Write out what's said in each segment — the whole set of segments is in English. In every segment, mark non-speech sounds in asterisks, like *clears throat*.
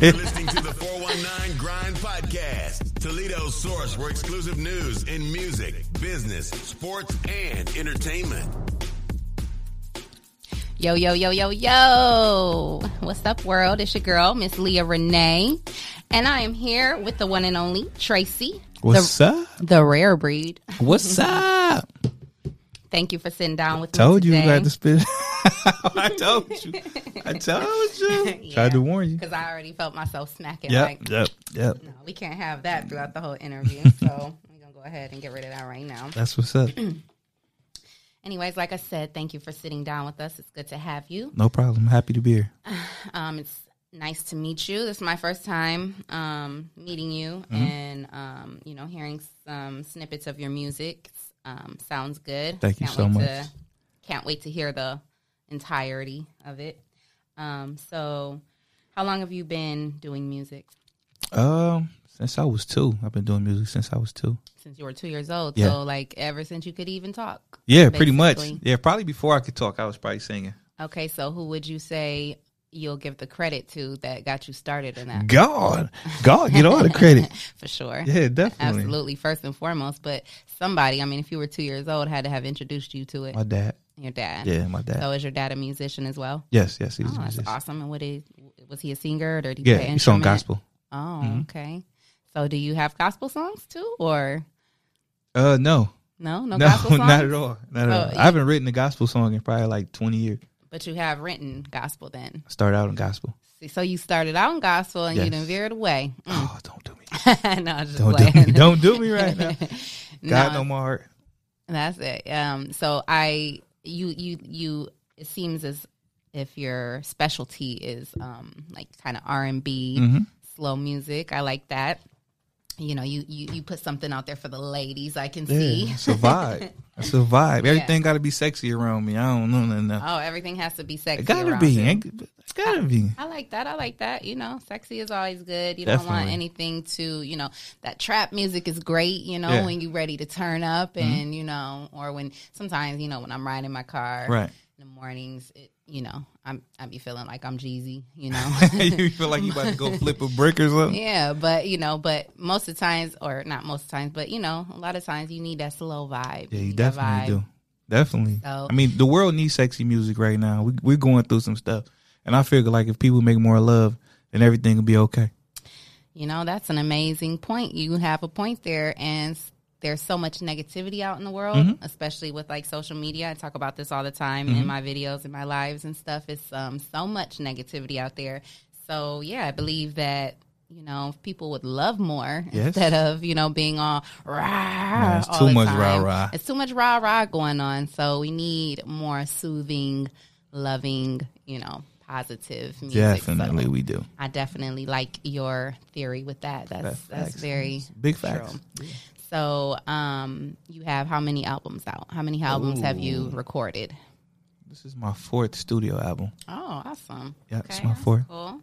You're *laughs* listening to the 419 Grind Podcast, Toledo's source for exclusive news in music, business, sports, and entertainment. Yo, yo, yo, yo, yo. What's up, world? It's your girl, Miss Leah Renee. And I am here with the one and only Tracy. What's the, up? The rare breed. What's up? *laughs* Thank you for sitting down with Told me you you today. got to spit. *laughs* I told you. I told you. *laughs* Tried to warn you. Because I already felt myself smacking. Yep, Like, yep, yep. no, we can't have that throughout the whole interview. *laughs* so we're going to go ahead and get rid of that right now. That's what's up. *clears throat* Anyways, like I said, thank you for sitting down with us. It's good to have you. No problem. Happy to be here. *sighs* Um, it's nice to meet you. This is my first time um, meeting you and, um, you know, hearing some snippets of your music. Um, sounds good. Thank you Can't so much. To, can't wait to hear the entirety of it. Um, so, how long have you been doing music? Um, since I was two, I've been doing music since I was two. Since you were two years old. Yeah. So, like, ever since you could even talk. Yeah, pretty much. Yeah, probably before I could talk, I was probably singing. Okay, so who would you say you'll give the credit to that got you started in that? God, God, get all the credit. *laughs* For sure. Yeah, definitely. Absolutely, first and foremost. But somebody, I mean, if you were two years old, had to have introduced you to it. My dad. Your dad. Yeah, my dad. So is your dad a musician as well? yes, yes, he's Oh, that's awesome. And what is was he a singer or did he Yeah, play he's on gospel. Oh, okay. So do you have gospel songs too, or Uh, no, no, no, no, *laughs* gospel songs? not at all. Not at So all. you- I haven't written a gospel song in probably like twenty years. But you have written gospel then. Start out in gospel. See, so you started out in gospel and you Yes. done veered away. Mm. Oh, don't do me. *laughs* no, just Don't playing. do me. *laughs* Don't do me right now. *laughs* God No. know my heart. That's it. Um, so I, you, you, you. It seems as if your specialty is um, like kind of R and B, Mm-hmm. slow music. I like that. You know, you, you you put something out there for the ladies. I can Yeah, see. it's a vibe. *laughs* It's a vibe. Everything got to be sexy around me. I don't know nothing. else. Oh, everything has to be sexy. It gotta around be. It gotta be. I like that. I like that. You know, sexy is always good. You don't want anything to, you know, that trap music is great, you know, Yeah. Mm-hmm. when you ready to turn up and, you know, or when sometimes, you know, when I'm riding my car Right. in the mornings, it, you know, I'm I be feeling like I'm Jeezy, you know. *laughs* you feel like you about to go *laughs* flip a brick or something. yeah, but you know, but most of the times or not most of the times, but you know, a lot of times you need that slow vibe. Yeah, you that definitely do. Definitely. So- I mean, the world needs sexy music right now. We, we're going through some stuff, and I figure like if people make more love, then everything will be okay. You know, that's an amazing point. You have a point there. And there's so much negativity out in the world, Mm-hmm. especially with like social media. I talk about this all the time in my videos and my lives and stuff. It's um, so much negativity out there. So, yeah, I believe that. You know, people would love more Yes. instead of you know being all rah. it's all too much time. rah-rah. It's too much rah rah going on. So we need more soothing, loving, you know, positive music. Definitely, So- we do. I definitely like your theory with that. That's That's that's, very Big true. facts. So, um, you have how many albums out? How many albums have you recorded? This is my fourth studio album. Oh, awesome. Yeah, it's my fourth. Cool.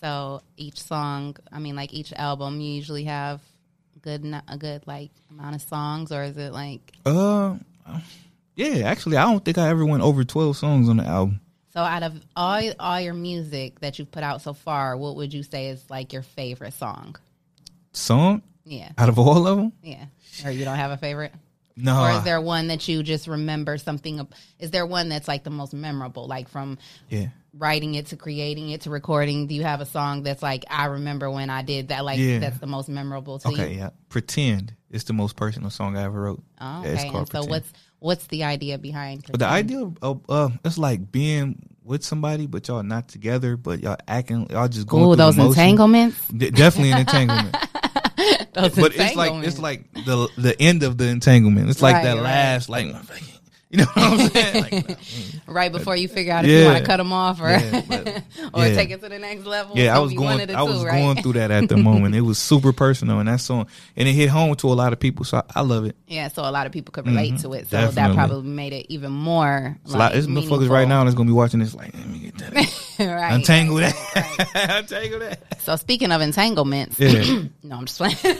So each song, I mean, like each album, you usually have good a good like amount of songs, or is it like Uh, yeah. Actually, I don't think I ever went over twelve songs on the album. so? Out of all all your music that you've put out so far, what would you say is like your favorite song? Song Yeah, out of all of them? yeah. Or you don't have a favorite? No. or is there one that you just remember something? Is there one that's like the most memorable, like from yeah. writing it to creating it to recording? Do you have a song that's like I remember when I did that? Like Yeah. that's the most memorable to Okay. you? Yeah. Pretend. It's the most personal song I ever wrote. Oh, Yeah, it's okay. called so Pretend. what's what's the idea behind? But the idea of, uh, it's like being with somebody, but y'all not together, but y'all acting, y'all just going Oh, through those entanglements. De- definitely an entanglement. *laughs* But it's like it's like the the end of the entanglement. It's like Right, that right. last like you know what I'm *laughs* saying? Like, mm, right before you figure out if you want to cut them off or Yeah, but- *laughs* or yeah. take it to the next level. yeah, I was going I two, was right? going through that at the *laughs* moment. It was super personal and that song and it hit home to a lot of people. So I, I love it. Yeah, so a lot of people could relate to it. So Mm-hmm. Definitely. that probably made it even more. It's like, it's motherfuckers right now that's gonna be watching this like, let me get that. right, Untangle right, that. Untangle that. So speaking of entanglements, Yeah. *clears throat* no, I'm just playing.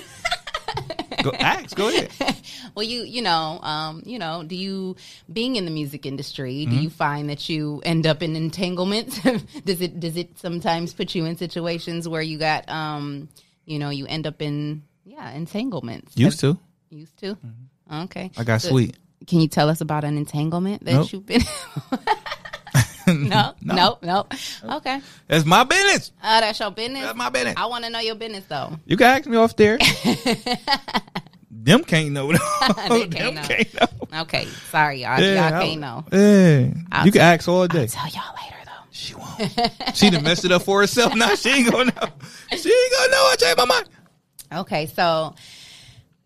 Go ask. Go ahead. *laughs* well, you you know, um, you know, do you being in the music industry, do you find that you end up in entanglements? *laughs* does it does it sometimes put you in situations where you got um, you know, you end up in yeah, entanglements? Used to. Used to. Okay. I got So, sweet. Can you tell us about an entanglement that Nope. you've been *laughs* *laughs* *laughs* No, no, no. Okay. That's my business. Uh, that's your business. That's my business. I want to know your business though. You can ask me off there. *laughs* Them can't know. They Them can't know. can't know. Okay. Sorry, y'all. Yeah, y'all I- can't know. Yeah. I'll you can ask all day. Tell y'all later though. She won't. she done messed it up for herself. Now she ain't gonna know. She ain't gonna know. I changed my mind. Okay, so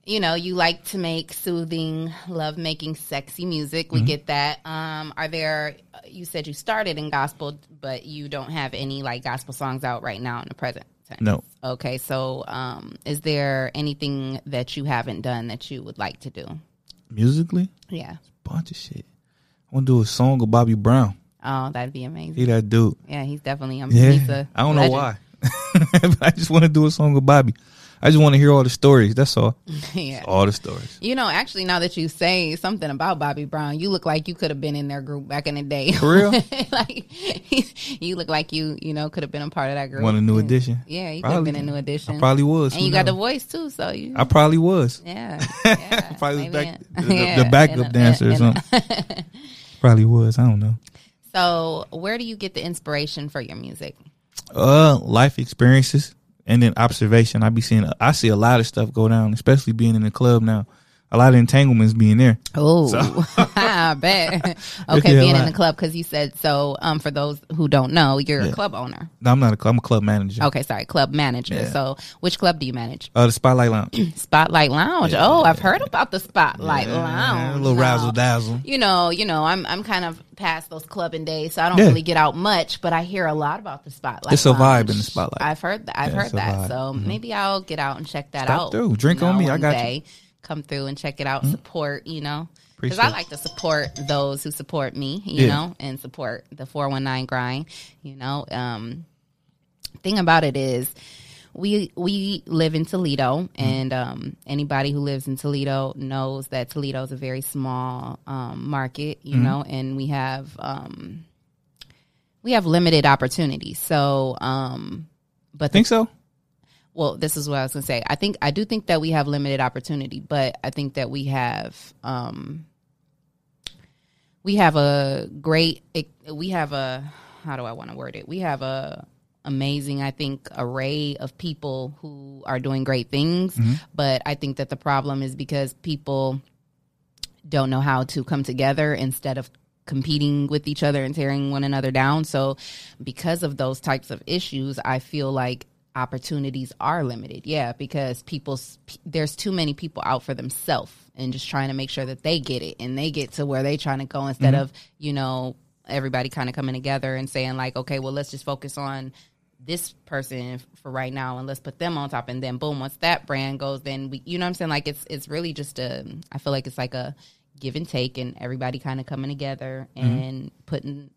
you know, you like to make soothing, love making, sexy music. Mm-hmm. We get that. Um, are there? You said you started in gospel, but you don't have any like gospel songs out right now in the present. tense. No. Okay, so um, is there anything that you haven't done that you would like to do? Musically, Yeah. bunch of shit. I want to do a song of Bobby Brown. Oh, that'd be amazing. He that dude. Yeah, he's definitely. Um, Yeah. he's a I don't know why. But *laughs* I just want to do a song with Bobby. I just want to hear all the stories. That's all. *laughs* yeah. All the stories. You know, actually, now that you say something about Bobby Brown, you look like you could have been in their group back in the day. For real? *laughs* like *laughs* you look like you, you know, could have been a part of that group. Want a new edition? Yeah, you could have been a new edition. I probably was. and you got the voice too, so you. I probably was. yeah, yeah. Probably was back, in- the, the- yeah, the backup a- dancer or something. probably was. I don't know. So, where do you get the inspiration for your music? Uh, life experiences and then observation. I be seeing. I see a lot of stuff go down, especially being in the club now. A lot of entanglements being there. Oh, *laughs* I bet. *laughs* Okay, Yeah, being in the club because you said so. Um, for those who don't know, you're a club owner. No, I'm not a club. I'm a club manager. Okay, sorry, club manager. Yeah. So, which club do you manage? Uh, the Spotlight Lounge. *clears throat* Spotlight Lounge. Oh, I've heard about the Spotlight Yeah, Lounge. A little razzle dazzle. You know, you know, I'm I'm kind of past those clubbing days, so I don't Yeah. really get out much. But I hear a lot about the Spotlight. It's a vibe in the Spotlight. I've heard that. I've Yeah, heard that. vibe. Mm-hmm. So maybe I'll get out and check that Stop out. through. Drink you on me. I got you. Mm-hmm. Come through and check it out. Support. You know. Because I like to support those who support me, you Yeah. know, and support the 419 grind, you know. Um, thing about it is we we live in Toledo and um, anybody who lives in Toledo knows that Toledo is a very small um, market, you know, and we have um, we have limited opportunities. So um, but the Think so? Well, this is what I was gonna say. I think I do think that we have limited opportunity, but I think that we have um we have a great we have a how do I want to word it? We have a amazing I think array of people who are doing great things, but I think that the problem is because people don't know how to come together instead of competing with each other and tearing one another down. So, because of those types of issues, I feel like opportunities are limited. Yeah, because people there's too many people out for themselves and just trying to make sure that they get it and they get to where they're trying to go instead mm-hmm. of, you know, everybody kind of coming together and saying like, okay, well, let's just focus on this person for right now and let's put them on top and then boom once that brand goes then we you know what I'm saying? Like it's it's really just a I feel like it's like a give and take and everybody kind of coming together mm-hmm. and putting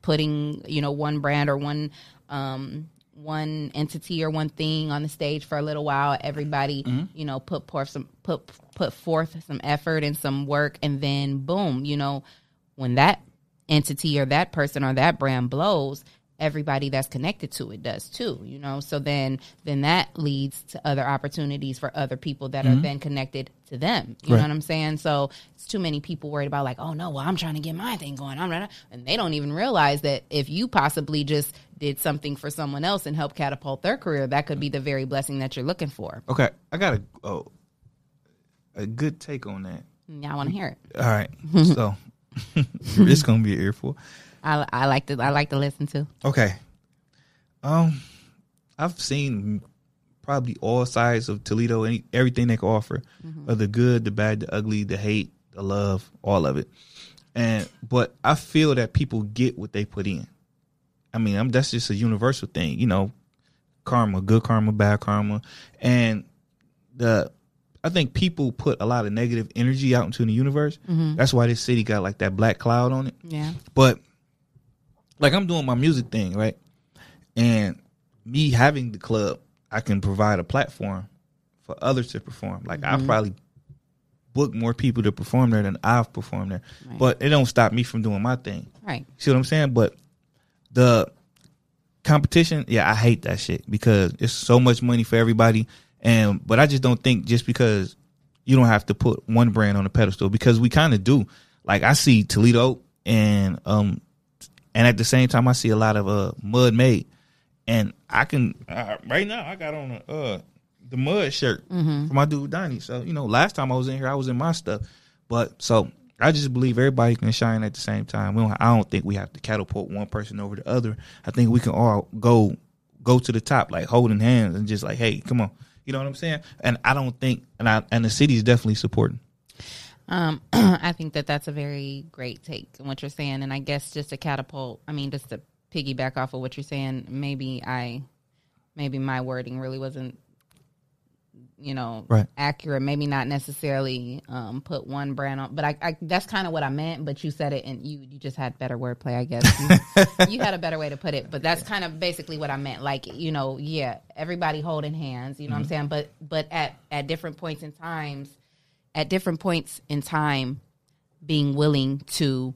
putting you know one brand or one um one entity or one thing on the stage for a little while. Everybody mm-hmm. you know put forth some put put forth some effort and some work and then boom you know when that entity or that person or that brand blows everybody that's connected to it does too you know? So then then that leads to other opportunities for other people that are mm-hmm. then connected to them you know what i'm saying? So it's too many people worried about like oh no well i'm trying to get my thing going. I'm not and they don't even realize that if you possibly just did something for someone else and help catapult their career that could be the very blessing that you're looking for Okay, I got a oh, a good take on that. yeah i want to hear it All right, so *laughs* it's gonna be an earful. I, I like to i like to listen to Okay, um, I've seen probably all sides of Toledo, and everything they can offer, of the good, the bad, the ugly, the hate, the love, all of it. And but I feel that people get what they put in. I mean, I'm, that's just a universal thing, you know. Karma, good karma, bad karma, and the I think people put a lot of negative energy out into the universe. That's why this city got like that black cloud on it. yeah But like I'm doing my music thing, right? And me having the club, I can provide a platform for others to perform. Like Mm-hmm. I've probably book more people to perform there than I've performed there, but it don't stop me from doing my thing. Right. See what I'm saying? But the competition, yeah, I hate that shit because it's so much money for everybody. And but I just don't think just because you don't have to put one brand on a pedestal because we kind of do. Like I see Toledo and um and at the same time I see a lot of uh mud made and I can uh, right now I got on a uh the mud shirt for my dude Donnie. So you know, last time I was in here, I was in my stuff. But so I just believe everybody can shine at the same time. Don't, I don't think we have to catapult one person over the other. I think we can all go go to the top, like holding hands and just like, hey, come on. You know what I'm saying? And I don't think, and I and the city is definitely supporting. Um, *clears throat* I think that that's a very great take on what you're saying, and I guess just to catapult. I mean, just to piggyback off of what you're saying, maybe I, maybe my wording really wasn't, you know, Right. accurate. Maybe not necessarily um, put one brand on, but I, I that's kind of what I meant. But you said it, and you you just had better wordplay, I guess. You, you had a better way to put it, but that's kind of basically what I meant. Like you know, yeah, everybody holding hands. You know what I'm saying? But but at at different points in times at different points in time being willing to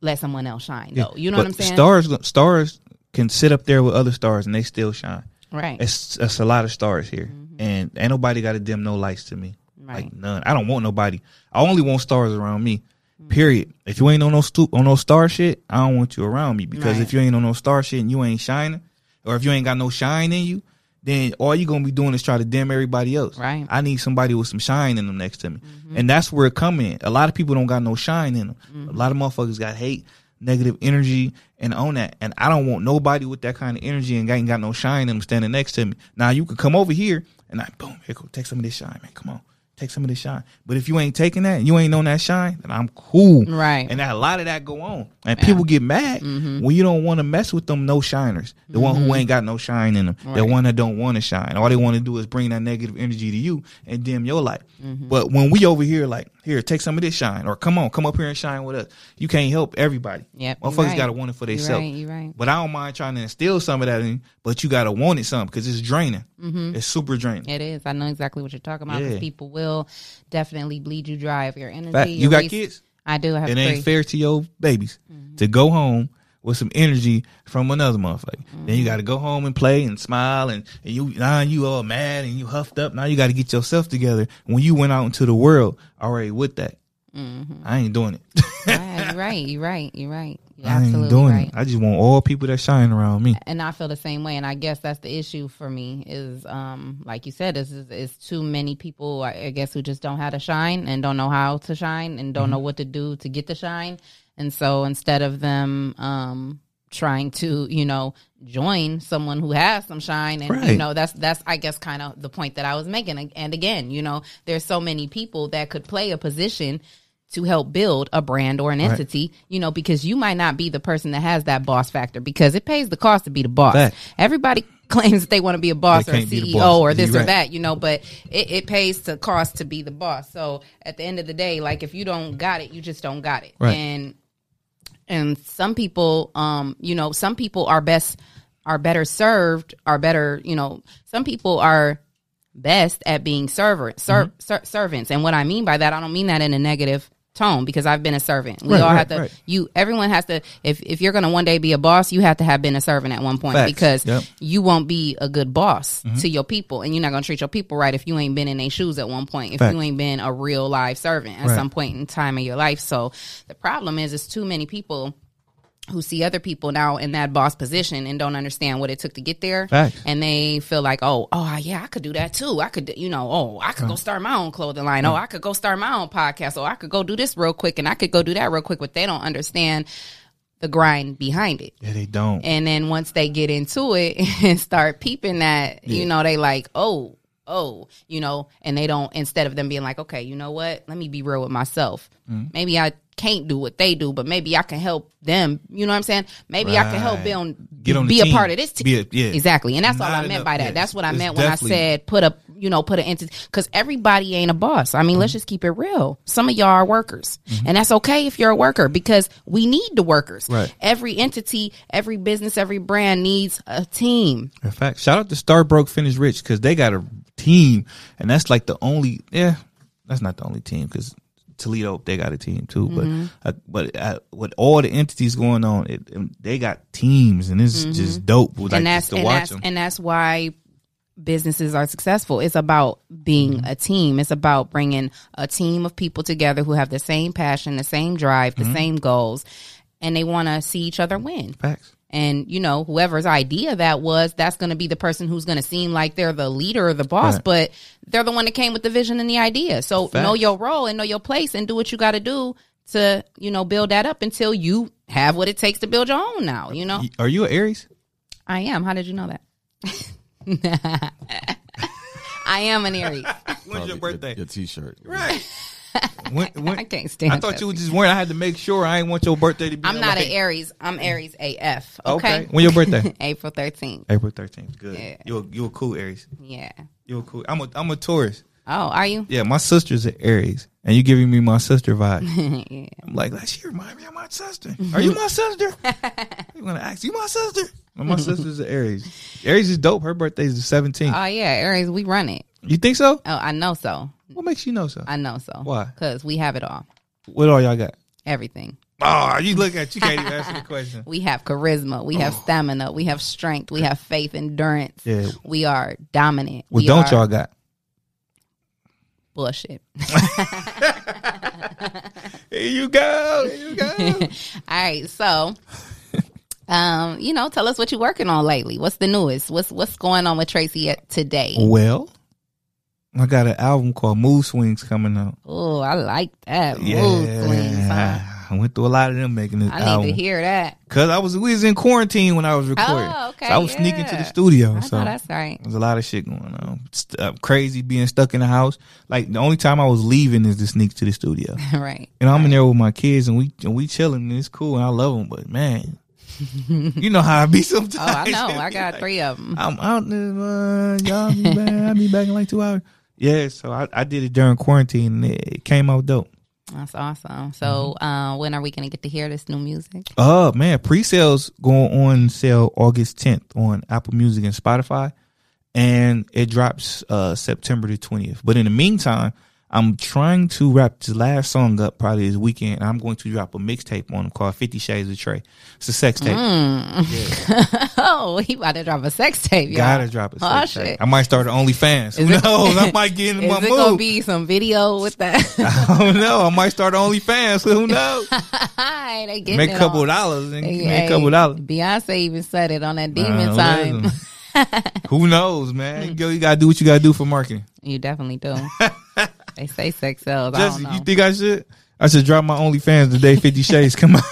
let someone else shine though. You know But what I'm saying? Stars, stars can sit up there with other stars and they still shine. right. It's it's a lot of stars here, Mm-hmm. and ain't nobody got to dim no lights to me. Right. Like none. I don't want nobody. I only want stars around me. Mm-hmm. Period. If you ain't on no stu- on no star shit, I don't want you around me because Right. if you ain't on no star shit and you ain't shining, or if you ain't got no shine in you, then all you gonna be doing is try to dim everybody else. Right. I need somebody with some shine in them next to me, mm-hmm. and that's where it come in. A lot of people don't got no shine in them. A lot of motherfuckers got hate, negative energy, and on that. And I don't want nobody with that kind of energy and ain't got no shine in them standing next to me. Now you can come over here and I boom, here go, take some of this shine, man. Come on. Take some of this shine. But if you ain't taking that, you ain't on that shine, then I'm cool. Right. And that, a lot of that go on. And people get mad mm-hmm. when you don't want to mess with them no shiners. The one who mm-hmm. ain't got no shine in them. The one that don't want to shine. All they want to do is bring that negative energy to you and dim your light. Mm-hmm. But when we over here like, here, take some of this shine or come on, come up here and shine with us. You can't help everybody. Yep, you Motherfuckers right. got to want it for themselves. right, right. But I don't mind trying to instill some of that in but you got to want it some because it's draining. Mm-hmm. It's super draining. It is. I know exactly what you're talking about because Yeah. people will definitely bleed you dry of your energy. Fact. your You got res- kids? I do have it three. ain't fair to your babies mm-hmm. to go home with some energy from another motherfucker. Then you got to go home and play and smile and, and you now you all mad and you huffed up. Now you got to get yourself together. When you went out into the world already with that, I ain't doing it. Right, you're right. You're right. You're right. You're I ain't doing right. it. I just want all people that shine around me. and I feel the same way. And I guess that's the issue for me is, um, like you said, is is, too many people. I guess who just don't have to shine and don't know how to shine and don't know Mm-hmm. what to do to get the shine. And so instead of them, um, trying to you know join someone who has some shine and you know that's that's i guess kind of the point that i was making and again you know there's so many people that could play a position to help build a brand or an entity, you know, because you might not be the person that has that boss factor because it pays the cost to be the boss. Fact. Everybody *laughs* claims that they want to be a boss They or a the CEO boss. or this You're or that, you know, but it, it pays to cost to be the boss. So at the end of the day, like if you don't got it, you just don't got it. Right. And and some people um you know some people are best are better served are better you know some people are best at being server ser, Mm-hmm. ser- servants and what i mean by that i don't mean that in a negative tone because i've been a servant we Right, all right, have to right. you everyone has to if if you're gonna one day be a boss you have to have been a servant at one point Facts. because Yep. Mm-hmm. you won't be a good boss to your people and you're not gonna treat your people right if you ain't been in their shoes at one point if Facts. you ain't been a real live servant at some point in time in your life so the problem is it's too many people who see other people now in that boss position and don't understand what it took to get there. Facts. And they feel like, oh, oh yeah, I could do that too. I could, you know, oh, I could go start my own clothing line. Oh, I could go start my own podcast. Oh, I could go do this real quick and I could go do that real quick. But they don't understand the grind behind it. Yeah, they don't. And then once they get into it *laughs* and start peeping that, you know, they like, oh, oh, you know, and they don't, instead of them being like, okay, you know what, let me be real with myself. Mm-hmm. Maybe I can't do what they do, but maybe I can help them. You know what I'm saying? Maybe I can help Right. them Get on be a team. part of this team. Yeah. Exactly. And that's all Not I meant enough- by that. yeah, That's what I it's meant when I said put up, you know, put an entity because everybody ain't a boss. I mean, let's just keep it real. Some of y'all are workers, and that's okay if you're a worker because we need the workers. Right. Every entity, every business, every brand needs a team. In fact, shout out to Star Broke Finish Rich because they got a team, and that's like the only. Yeah, that's not the only team because Toledo they got a team too. Mm-hmm. But uh, but uh, with all the entities going on, it, it- they got teams, and it's just dope. Like, Mm-hmm. and that's and that's and that's why businesses are successful. It's about being Mm-hmm. a team. It's about bringing a team of people together who have the same passion, the same drive, Mm-hmm. the same goals, and they want to see each other win. Facts. And you know, whoever's idea that was, that's going to be the person who's going to seem like they're the leader or the boss, Right. but they're the one that came with the vision and the idea. So Facts. know your role and know your place and do what you got to do to, you know, build that up until you have what it takes to build your own now, you know? Are you an Aries? I am. How did you know that? *laughs* I am an Aries. When's your birthday? Your, T-shirt. Right. *laughs* when, when, I can't stand I thought you were just wearing. I had to make sure I ain't want your birthday to be. I'm not like, an Aries. I'm Aries AF. Okay. Okay. When your birthday? *laughs* April 13th. April thirteenth. Good. Yeah. You you a cool Aries. Yeah. You a cool. I'm a I'm a Taurus. Oh, are you? Yeah, my sister's an Aries, and you giving me my sister vibe. *laughs* yeah. I'm like, she remind me of my sister. Are you my sister? I'm gonna ask you my sister. My sister's an Aries. Aries is dope. Her birthday's the 17th. Oh, yeah. Aries, we run it. you think so? Oh, I know so. What makes you know so? I know so. Why? Because we have it all. What all y'all got? Everything. Oh, you look at you can't even answer the *laughs* question. We have charisma. We have stamina. We have strength. We have faith, endurance. Yeah. We are dominant. What we don't y'all got? bullshit? *laughs* *laughs* Here you go. Here you go. All right, so um, you know, tell us what you're working on lately. What's the newest? What's what's going on with Tracy at today? well, I got an album called Mood Swings coming out. Oh, I like that. Yeah, Mood swings, huh? I went through a lot of them making this I need album. to hear that. Cause I was we was in quarantine when I was recording. Oh, okay, So I was sneaking to the studio. I so that's right. there's a lot of shit going on. St- uh, crazy being stuck in the house. Like the only time I was leaving is to sneak to the studio. *laughs* right. And I'm in there with my kids and we and we chilling and it's cool and I love them. But man, *laughs* you know how I be sometimes. Oh, I know. I *laughs* got like, three of them. I'm out there. Uh, y'all be back. I'll be back in like two hours. Yeah, so I, I did it during quarantine and it, came out dope. That's awesome. So, Mm-hmm. uh, when are we going to get to hear this new music? Oh man, pre-sales going on sale August 10th on Apple Music and Spotify, and it drops uh September the 20th. But in the meantime, I'm trying to wrap this last song up probably this weekend. I'm going to drop a mixtape on them called Fifty Shades of Trey. It's a sex tape. *laughs* oh, he about to drop a sex tape. y'all. Gotta drop a sex Oh tape. shit. I might start an OnlyFans. Who Is it- knows? I might get in *laughs* Is my it gonna be some video with that? *laughs* I don't know. I might start an OnlyFans. Who knows? They getting Make a couple on. of dollars. and Hey, Make a couple of dollars. Beyonce even said it on that demon Uh, time. Who knows, man? Yo, you gotta do what you gotta do for marketing. You definitely do. They say sex sells. I don't know. you think I should? I should drop my OnlyFans the day Fifty Shades come out.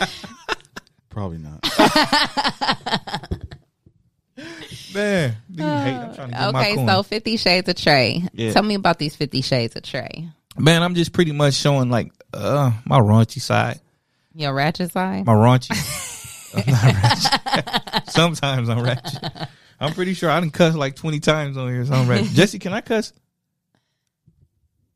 *laughs* Probably not. *laughs* Man, nigga hate. I'm trying to get my okay, so Fifty Shades of Trey. Yeah. Tell me about these Fifty Shades of Trey. man, I'm just pretty much showing like uh my raunchy side, Your ratchet side. my raunchy. *laughs* I'm not ratchet. Sometimes I'm ratchet. I'm pretty sure I done cuss like 20 times on here. So I'm ratchet. Jesse, can I cuss?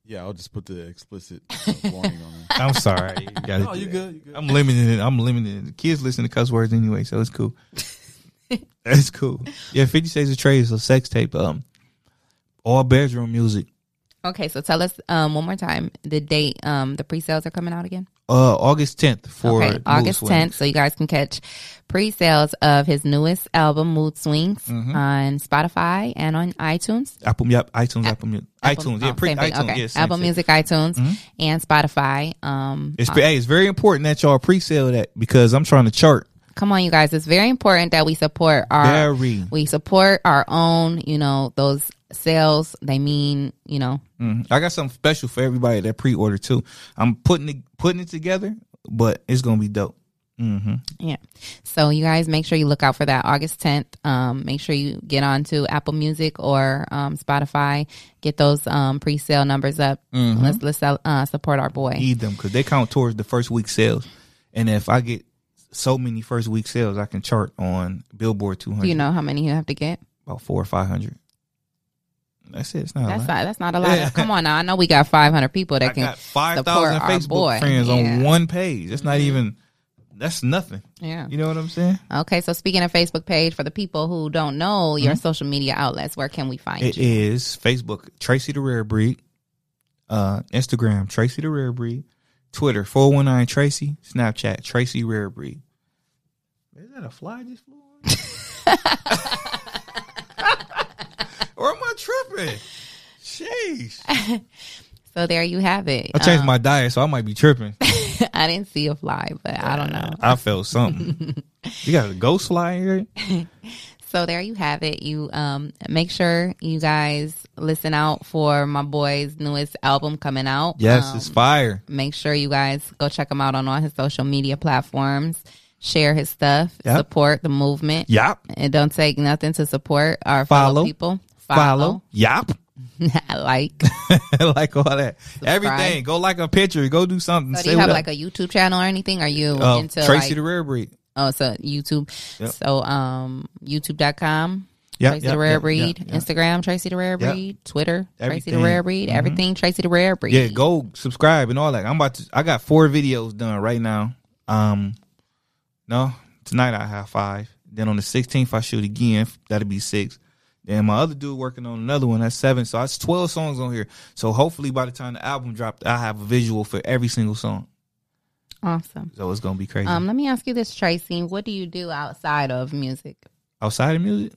Yeah, I'll just put the explicit uh, *laughs* warning on it. I'm sorry. You *laughs* gotta No, you good. You good. I'm limiting it. I'm limiting it. The kids listen to cuss words anyway, so it's cool. *laughs* That's cool. Yeah, Fifty Shades of Trey is a sex tape. Um, all bedroom music. Okay, so tell us um, one more time the date. Um, the pre-sales are coming out again. Uh, August 10th for okay, August tenth. So you guys can catch pre-sales of his newest album, Mood Swings, Mm-hmm. on Spotify and on iTunes. Apple, yep, iTunes, Apple, Music, Apple- iTunes, yeah, oh, pre same iTunes, Okay. yeah, Apple shit. Music, iTunes, Mm-hmm. and Spotify. Um, It's hey, it's very important that y'all pre-sale that because I'm trying to chart. come on, you guys! It's very important that we support our Very. we support our own. You know those sales. They mean you know Mhm. I got something special for everybody that pre-order too. I'm putting it putting it together, but it's gonna be dope. hmm Yeah. So you guys make sure you look out for that August 10th. Um, make sure you get on to Apple Music or um, Spotify. Get those um, pre-sale numbers up. Let's let's uh, support our boy. Need them because they count towards the first week sales, and if I get so many first week sales, I can chart on Billboard 200. Do you know how many you have to get? about four or five hundred. That's it. It's not. a That's lot. not that's not a lot. Yeah. *laughs* Of, come on now, I know we got 500 people that I can got five our Facebook boy. friends Yeah. Mm-hmm. on one page. That's not even. That's nothing. Yeah. You know what I'm saying? Okay, so speaking of Facebook page, for the people who don't know your social media outlets, where can we find Mm-hmm. It you? is Facebook Tracy the Rare Breed, uh, Instagram Tracy the Rare Breed, Twitter four one nine Tracy, Snapchat Tracy Rare Breed. Is that a fly just flew on? or *laughs* am *laughs* I tripping? Sheesh. *laughs* So there you have it. I changed Um, my diet, so I might be tripping. *laughs* I didn't see a fly, but I don't know. I felt something. *laughs* you got a ghost fly here? So there you have it. You um make sure you guys listen out for my boy's newest album coming out. Yes, Um, it's fire. make sure you guys go check him out on all his social media platforms. Share his stuff. Yep. Support the movement. Yep. And don't take nothing to support our fellow Follow. people. Follow. *laughs* Yep. like. *laughs* like all that. Everything. Go like a picture. Go do something. So do you have up. like a YouTube channel or anything? Are you Uh, into Tracy like the Rare Breed. oh so YouTube? Yep. So um YouTube.com. Yep, Tracy yep, the Rare yep, Breed, yep. Instagram Tracy the Rare. Breed, Twitter Tracy the Rare Breed, Mhm. everything Tracy the Rare Breed. Yeah, go subscribe and all that. I'm about to. I got four videos done right now. Um, no, tonight I have five. Then on the 16th I shoot again. That'll be six. Then my other dude working on another one. That's seven. So that's 12 songs on here. So hopefully by the time the album dropped, I have a visual for every single song. Awesome. So it's gonna be crazy. Um, let me ask you this, Tracy. What do you do outside of music? Outside of music,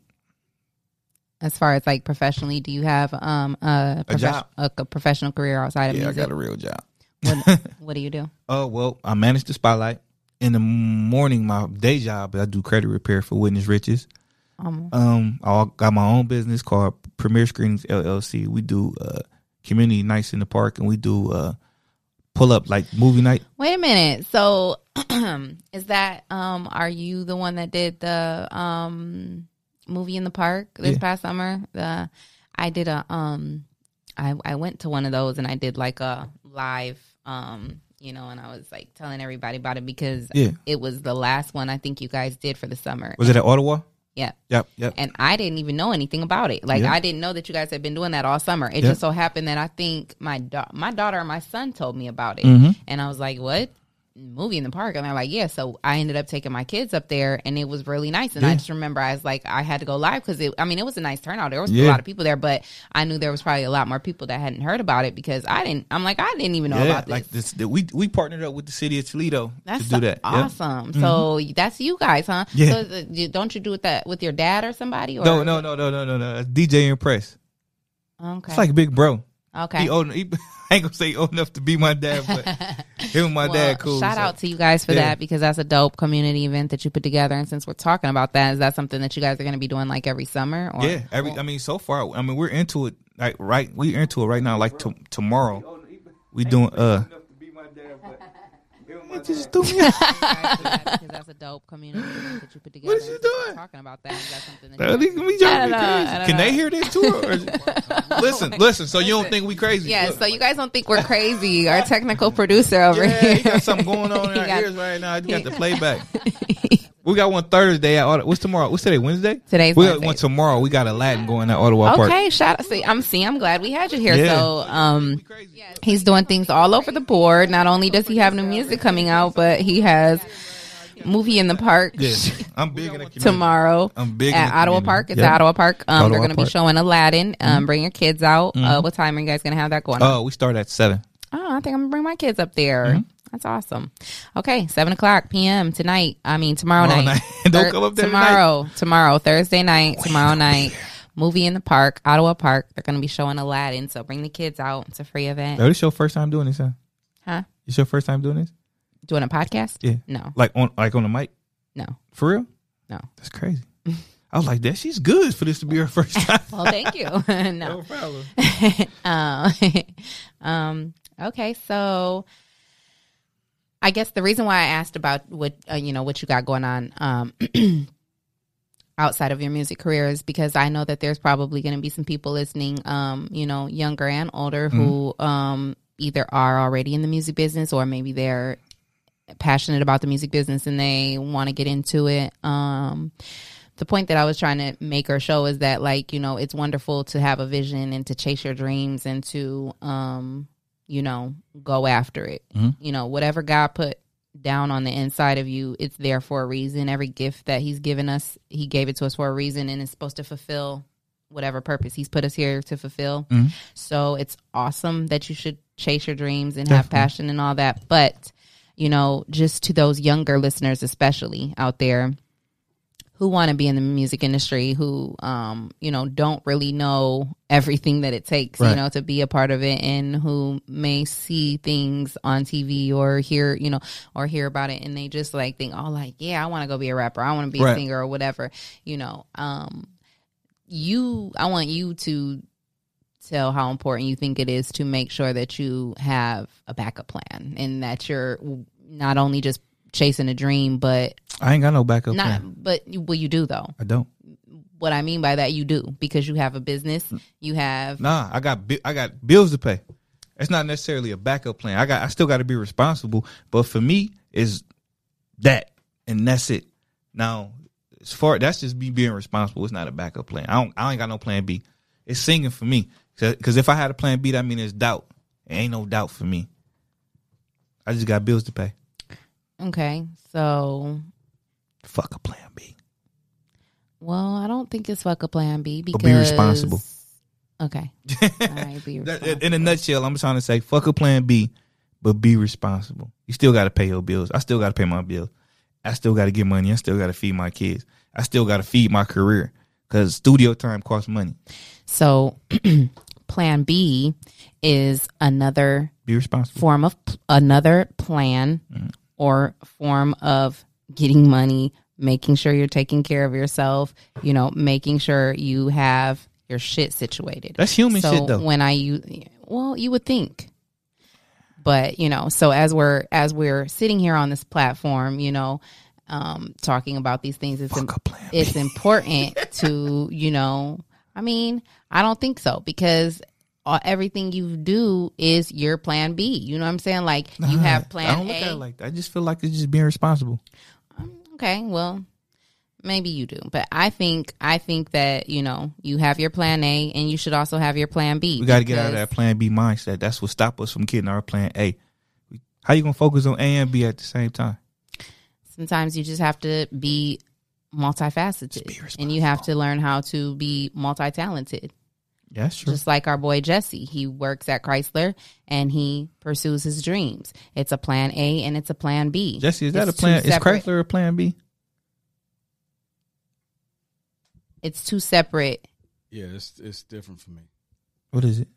As far as like professionally, do you have um a, profes- job. a, a professional career outside of music? yeah, I got a real job. what, *laughs* what do you do? Oh well, I manage the spotlight. In the morning, my day job, I do credit repair for Witness Riches. Um, Um, I got my own business called Premier Screenings LLC. We do uh community nights in the park, and we do uh pull up like movie night. Wait a minute. So, *clears throat* is that um? Are you the one that did the um movie in the park this Yeah. past summer? The I did a um, I I went to one of those and I did like a live um, you know, and I was like telling everybody about it because Yeah. it was the last one I think you guys did for the summer. Was it at Ottawa? Yeah. Yep, yep. And I didn't even know anything about it. Like Yeah. I didn't know that you guys had been doing that all summer. It Yeah. just so happened that I think my da- my daughter and my son told me about it, Mhm. and I was like, "What movie in the park?" And they're like, "Yeah." So I ended up taking my kids up there, and it was really nice. And I just remember I was like, I had to go live because it. I mean, it was a nice turnout. There was a lot of people there, but I knew there was probably a lot more people that hadn't heard about it because I didn't. I'm like, I didn't even know yeah, about this. like this. We we partnered up with the city of Toledo That's to do that. Yep. awesome. So mm-hmm. that's you guys, huh? Yeah. So don't you do it that with your dad or somebody? Or No, no, no, no, no, no, no. That's DJ Impress. Okay. It's like Big Bro. okay. He old. He, *laughs* *laughs* ain't gonna say old enough to be my dad, but *laughs* him and my Well, dad cool. Shout so- out to you guys for Yeah. that because that's a dope community event that you put together. And since we're talking about that, is that something that you guys are going to be doing like every summer? Or? Yeah, every. I mean, so far, I mean, we're into it. Like right, we into it right now. Like to, tomorrow, we doing. Uh, it just threw me that's a dope community that you put together. What is you And since we're doing? Talking about that, is that something that Bro, you can be driving I me don't know, crazy. Can they hear this too? Or *laughs* listen, listen. So you don't think we crazy? Yeah, Look. so you guys don't think we're crazy. Our technical *laughs* producer over yeah, here. you got something going on *laughs* in He our got- ears right now. You got the playback. We got one Thursday at Ottawa. What's tomorrow? What's today? Wednesday. Today's we got Wednesday. one tomorrow. We got Aladdin going at Ottawa Park. Okay, shout out. See, I'm see, I'm glad we had you here. Yeah. So, um, he's doing things all over the board. Not only does he have new music coming out, but he has movie in the park Yeah, I'm big in the community. tomorrow I'm big in at the Ottawa. Park. It's Yeah. at Ottawa Park. Um, Ottawa they're going to be Mm-hmm. showing Aladdin. Um, bring your kids out. Uh, what time are you guys going to have that going? on? Oh, we start at seven. Oh, I think I'm gonna bring my kids up there. Mm-hmm. That's awesome. Okay, seven o'clock p.m. tonight. I mean tomorrow, Tomorrow night. night. *laughs* Don't Thir- come up there tomorrow. Tomorrow, Thursday night. Tomorrow night. Movie in the park, Ottawa Park. They're gonna be showing Aladdin. So bring the kids out. It's a free event. Oh, this your first time doing this, huh? Huh? It's your first time doing this? Doing a podcast? Yeah. No, Like on like on the mic? no, For real? no. That's crazy. *laughs* I was like, that she's good for this to be her first *laughs* time. Well, thank you. no. problem. um, um, okay, so I guess the reason why I asked about what uh, you know what you got going on um, *clears throat* outside of your music career is because I know that there's probably going to be some people listening, um, you know, younger and older who um, either are already in the music business or maybe they're passionate about the music business and they want to get into it. Um, the point that I was trying to make or show is that like you know it's wonderful to have a vision and to chase your dreams and to um you know go after it. Mm-hmm. You know whatever God put down on the inside of you, it's there for a reason. Every gift that He's given us, He gave it to us for a reason, and it's supposed to fulfill whatever purpose He's put us here to fulfill. Mm-hmm. So it's awesome that you should chase your dreams and have passion and all that, but you know, just to those younger listeners, especially out there who want to be in the music industry, who, um, you know, don't really know everything that it takes, you know, to be a part of it and who may see things on TV or hear, you know, or hear about it and they just like think, oh, like, yeah, I want to go be a rapper. I want to be a singer or whatever, you know. Um, you, I want you to tell how important you think it is to make sure that you have a backup plan and that you're not only just chasing a dream, but I ain't got no backup not, plan. but well, you do though. I don't. What I mean by that, you do because you have a business, you have Nah, I got bi- I got bills to pay. It's not necessarily a backup plan. I got I still got to be responsible, but for me is that and that's it. Now, as far that's just me being responsible. It's not a backup plan. I don't I ain't got no plan B. It's singing for me because if I had a plan B, that means there's doubt. It ain't no doubt for me. I just got bills to pay. okay. So, Fuck a plan B. well, I don't think it's fuck a plan B because But be responsible. Okay, *laughs* all right, be responsible. in a nutshell, I'm trying to say fuck a plan B, but be responsible. You still got to pay your bills. I still got to pay my bills. I still got to get money. I still got to feed my kids. I still got to feed my career because studio time costs money. So, *clears throat* plan B is another Be responsible. form of another plan mm-hmm. or form of getting money, making sure you're taking care of yourself, you know, making sure you have your shit situated. That's human so shit, though. When I use well, you would think. But, you know, so as we're as we're sitting here on this platform, you know, um talking about these things it's Fuck a it's important *laughs* to, you know, I mean, I don't think so because uh, everything you do is your plan B. You know what I'm saying? Like you have I plan don't look at A. it like that. I just feel like it's just being responsible. Okay, well, maybe you do, but I think I think that you know you have your plan A, and you should also have your plan B. We got to get out of that plan B mindset. That's what stop us from getting our plan A. How you gonna focus on A and B at the same time? sometimes you just have to be multifaceted and you have to learn how to be multi-talented Yeah, that's true. just like our boy jesse he works at chrysler and he pursues his dreams it's a plan a and it's a plan b Jesse, is that a plan? two Is separate- Chrysler a plan B? it's two separate Yeah, it's it's different for me. What is it?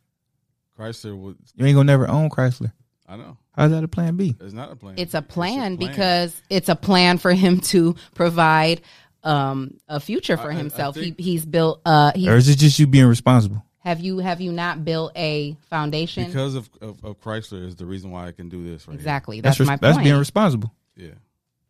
Chrysler was You ain't gonna never own Chrysler. I know How's that a plan B? it's not a plan. it's a plan plan. because it's a plan for him to provide um a future for I- I- I himself think- he he's built uh he Or is it just you being responsible? have you have you not built a foundation because of, of of Chrysler is the reason why I can do this right exactly that's, res- my that's being responsible. Yeah,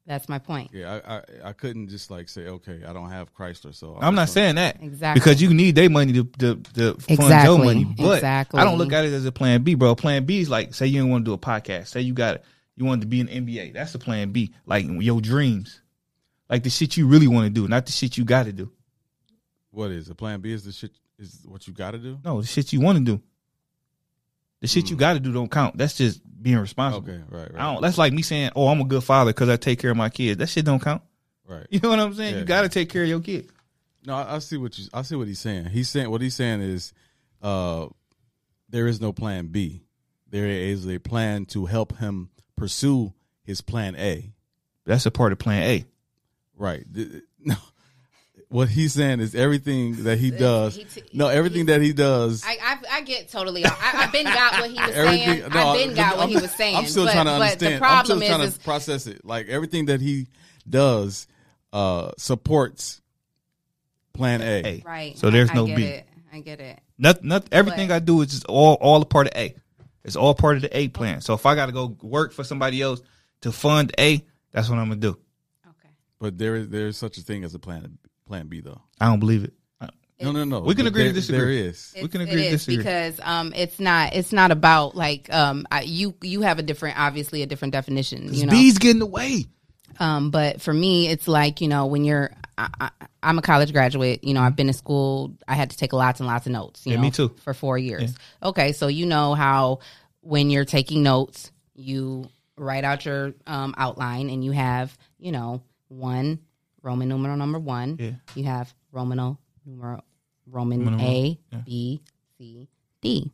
that's my point yeah. I, I I couldn't just like say okay, I don't have Chrysler, so I'm not just gonna- saying that Exactly. because you need their money to to, to fund your Exactly. money. But Exactly. I don't look at it as a plan B, bro. Plan B is like say you don't want to do a podcast. Say you got it, you wanted to be an NBA. That's the plan B. Like your dreams, like the shit you really want to do, not the shit you got to do. What is a plan B? Is the shit is what you got to do? No, the shit you want to do. The shit you got to do don't count. That's just being responsible. Okay, right, right, I don't. That's like me saying, "Oh, I'm a good father because I take care of my kids." That shit don't count. right. *laughs* You know what I'm saying? Yeah. You got to take care of your kid. No, I, I see what you. I see what he's saying. He's saying what he's saying is, uh, there is no plan B. There is a plan to help him pursue his plan A. That's a part of Plan A. Right. *laughs* No. What he's saying is everything that he does. he t- no, everything that he does. I, I I get totally. I, I've been got what he was saying. no, I've been got what I'm- he was saying. I'm still but, trying to understand. the problem I'm still trying is, to process it. Like everything that he does uh supports Plan A. A. right. So there's I, no I get It. I get it. Not, not everything But- I do is just all all a part of A. It's all part of the A plan. So if I got to go work for somebody else to fund A, that's what I'm gonna do. Okay. But there is there is such a thing as a plan Plan B though. I don't believe it. No, no, no. We can But agree to there- disagree. There is. We can It- agree to it is disagree. because um, it's not it's not about like um, I, you you have a different obviously a different definition. You know, B's getting away. Um, but for me, it's like, you know, when you're, I, I, I'm a college graduate. You know, I've been to school. I had to take lots and lots of notes. You Yeah, know, me too. For four years. Okay, so you know how when you're taking notes, you write out your um, outline, and you have you know one Roman numeral number one. Yeah. You have Romano numeral Roman A B C D.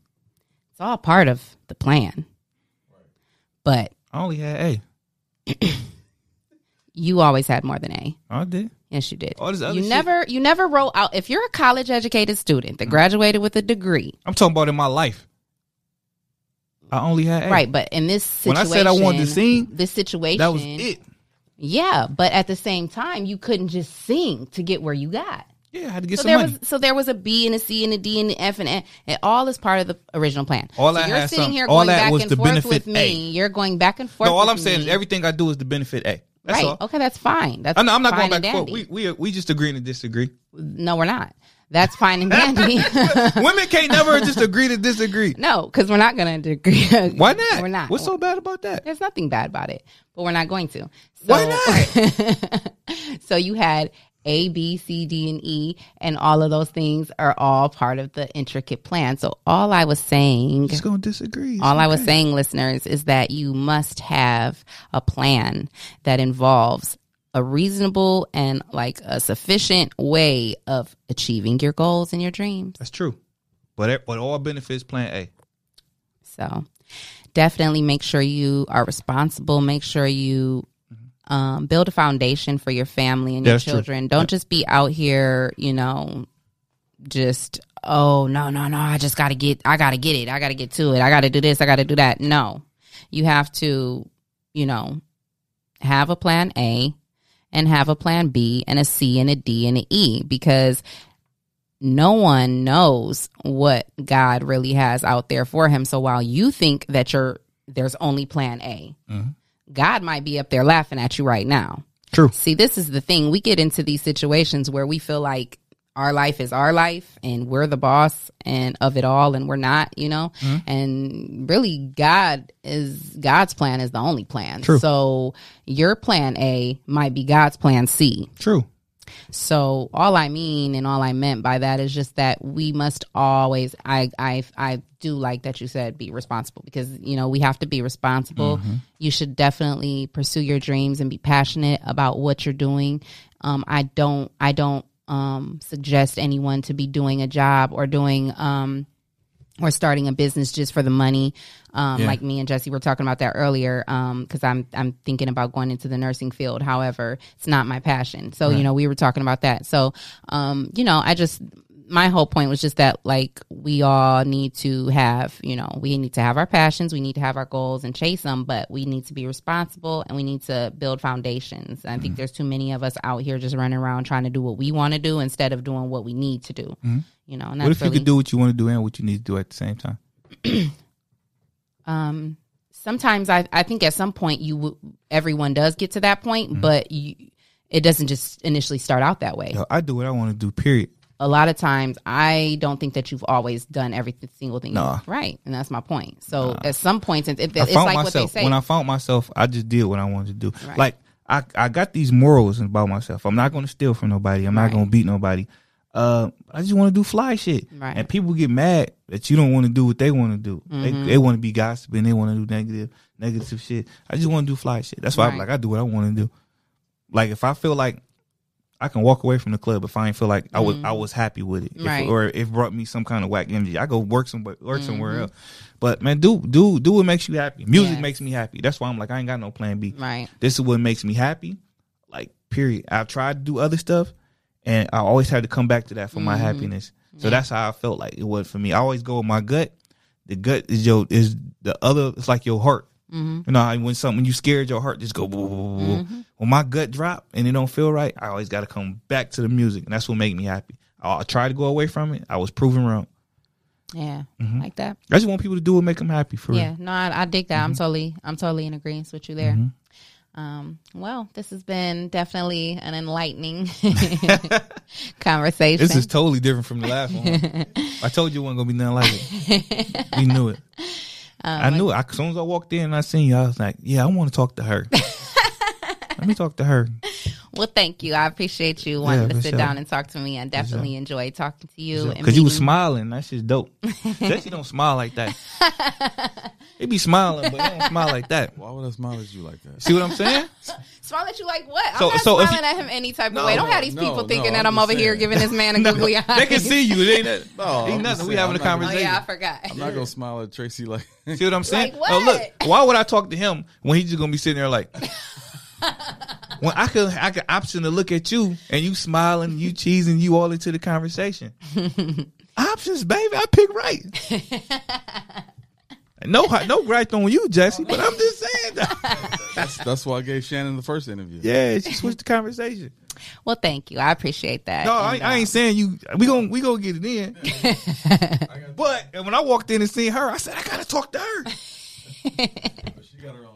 It's all part of the plan. But I only had A. *coughs* you always had more than A. I did. Yes, you did. All this other you shit- never, you never wrote out. If you're a college educated student that mm. graduated with a degree, I'm talking about in my life. I only had A. right? But in this situation When I said I wanted to sing, this situation, That was it. Yeah, but at the same time, you couldn't just sing to get where you got. Yeah, I had to get So some there money. was, so there was a B and a C and a D and an F and a, and all is part of the original plan. All so I you're sitting some- here going that back and forth benefit with me. A. You're going back and forth. no, all I'm saying is everything I do is to benefit A. That's right. all. Okay, that's fine. That's I know, I'm not fine going back and and forth. We we we just agreeing to disagree. no, we're not. That's fine and dandy. *laughs* *laughs* Women can't never just agree to disagree. no, because we're not going to agree. *laughs* Why not? We're not. What's so bad about that? There's nothing bad about it, but we're not going to. So, Why not? so you had A, B, C, D, and E, and all of those things are all part of the intricate plan. So all I was saying, Just gonna disagree. It's all I was saying, listeners, is that you must have a plan that involves a reasonable and like a sufficient way of achieving your goals and your dreams. That's true. But it- but all benefits plan A. So definitely make sure you are responsible. Make sure you um, build a foundation for your family and your That's true. children. Don't just be out here, you know, just oh no no no I just got to get I got to get it I got to get to it I got to do this I got to do that. No, you have to, you know, have a plan A and have a plan B and a C and a D and an E because no one knows what God really has out there for him. So while you think that you're there's only plan A, mm-hmm. God might be up there laughing at you right now. True. See, this is the thing. We get into these situations where we feel like our life is our life and we're the boss and of it all and we're not, you know? And really God is God's plan is the only plan. True. So your plan A might be God's plan C. True. So all I mean and all I meant by that is just that we must always I I I do like that you said be responsible because you know we have to be responsible. You should definitely pursue your dreams and be passionate about what you're doing. Um I don't I don't um suggest anyone to be doing a job or doing um or starting a business just for the money. Um, Yeah. like me and Jesse were talking about that earlier. Um, cause I'm, I'm thinking about going into the nursing field. However, it's not my passion. So, you know, we were talking about that. So, um, you know, I just, my whole point was just that like we all need to have, you know, we need to have our passions, we need to have our goals and chase them, but we need to be responsible and we need to build foundations. I think there's too many of us out here just running around trying to do what we want to do instead of doing what we need to do. You know, and that's What if really, you could do what you want to do and what you need to do at the same time? *clears throat* um sometimes i i think at some point you w- everyone does get to that point Mm-hmm. but you it doesn't just initially start out that way Yo, I do what I want to do. Period. A lot of times i don't think that you've always done every single thing Nah. right and that's my point so at some points it's, it's it's like myself what they say when I found myself. I just did what I wanted to do. Right. Like I, I got these morals about myself. I'm not going to steal from nobody. I'm Right. not going to beat nobody. Uh, I just want to do fly shit. Right. And people get mad that you don't want to do what they want to do. Mm-hmm. They, they want to be gossiping. They want to do negative, negative shit. I just want to do fly shit. That's why I'm like I do what I want to do. Like if I feel like I can walk away from the club if I ain't feel like I was I was happy with it, If- Mm-hmm. Right. Mm-hmm. or if it brought me some kind of whack energy. I go work somewhere, work somewhere else. But man, do do do what makes you happy. Music Yes. makes me happy. That's why I'm like I ain't got no plan B. right This is what makes me happy. Like period. I've tried to do other stuff, and I always had to come back to that for Mm-hmm. my happiness. So that's how I felt like it was for me. I always go with my gut. The gut is your is the other. It's like your heart. Mm-hmm. You know when something when you scared, your heart just go. Boo, boo, boo, boo. When my gut drop and it don't feel right, I always got to come back to the music, and that's what make me happy. I, I tried to go away from it. I was proven wrong. yeah Mm-hmm. like that I just want people to do what make them happy for yeah real. no I, I dig that i'm Mm-hmm. totally i'm totally in agreement with you there um, well, this has been definitely an enlightening *laughs* conversation. This is totally different from the last one. *laughs* I told you it wasn't gonna be nothing like it. We knew it. *laughs* Um, I knew it. I, as soon as I walked in and I seen you, I was like, "Yeah, I want to talk to her. *laughs* Let me talk to her." *laughs* Well, thank you. I appreciate you wanting Yeah, to sit sure. down and talk to me. I definitely enjoy talking to you. and Because you were smiling. That shit's dope. *laughs* Jesse don't smile like that. he be smiling, but he don't smile like that. Why would I smile at you like that? See what I'm saying? *laughs* Smile at you like what? I'm So- not so if smiling you- at him any type of No, way. Don't no, have these no, people no, thinking I'm that I'm just over here giving this man a *laughs* googly eye. they can see you. It ain't, that, No, ain't just nothing. We having a I'm not gonna- Oh conversation. yeah, I forgot. I'm not gonna smile at Tracy like. See what I'm saying? Like Oh, look. Why would I talk to him when he's just gonna be sitting there like? When I could, I could option to look at you and you smiling, you cheesing, you all into the conversation. *laughs* Options, baby. I pick right. no, no right on you, Jesse. But I'm just saying that. *laughs* That's that's why I gave Shannon the first interview. Yeah, she switched the conversation. well, thank you. I appreciate that. No, I, I ain't saying you. We gonna we gonna get it in. *laughs* but when I walked in and seen her, I said I gotta talk to her. She got her own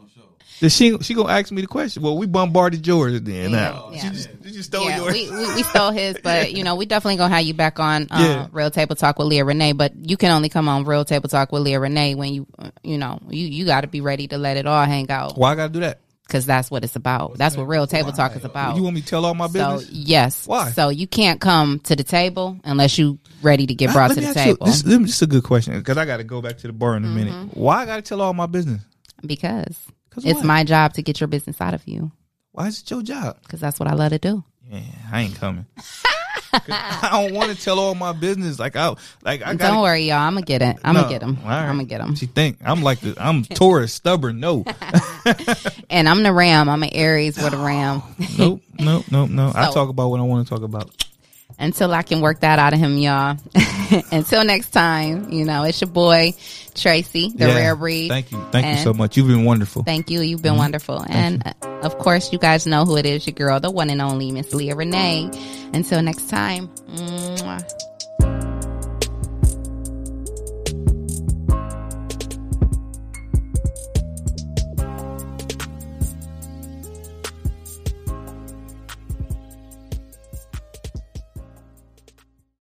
show. Then she she gonna ask me the question. Well, we bombarded yours then. Now Yeah. she just she just stole yeah, yours. we, we, we stole his, but *laughs* you know, we definitely gonna have you back on uh, Yeah. Real Table Talk with Leah Renee. But you can only come on Real Table Talk with Leah Renee when you, uh, you know, you you got to be ready to let it all hang out Why I gotta do that? because that's what it's about. That's what Real Table Talk is about. You want me to tell all my business? so yes, Why? So you can't come to the table unless you ready to get brought Let to the ask you- table This, this is a good question because I got to go back to the bar in a minute. Mm-hmm. Why I got to tell all my business? because 'Cause it's what? my job to get your business out of you Why is it your job? because that's what I love to do. Yeah, I ain't coming. *laughs* I don't want to tell all my business. Like I like I got. Don't worry, y'all. I'm gonna get it. I'm gonna get him. I'm gonna get him. She think I'm like the I'm *laughs* Taurus, stubborn. No, *laughs* And I'm the Ram. I'm an Aries with a Ram. nope, nope, nope, no. I So- talk about what I want to talk about. Until I can work that out of him, y'all. *laughs* until next time, you know, it's your boy Tracy, the Yeah. rare breed. Thank you, thank you so much. You've been wonderful. Thank you. You've been wonderful. And uh, of course, you guys know who it is, your girl, the one and only Miss Leah Renee. Until next time. mwah.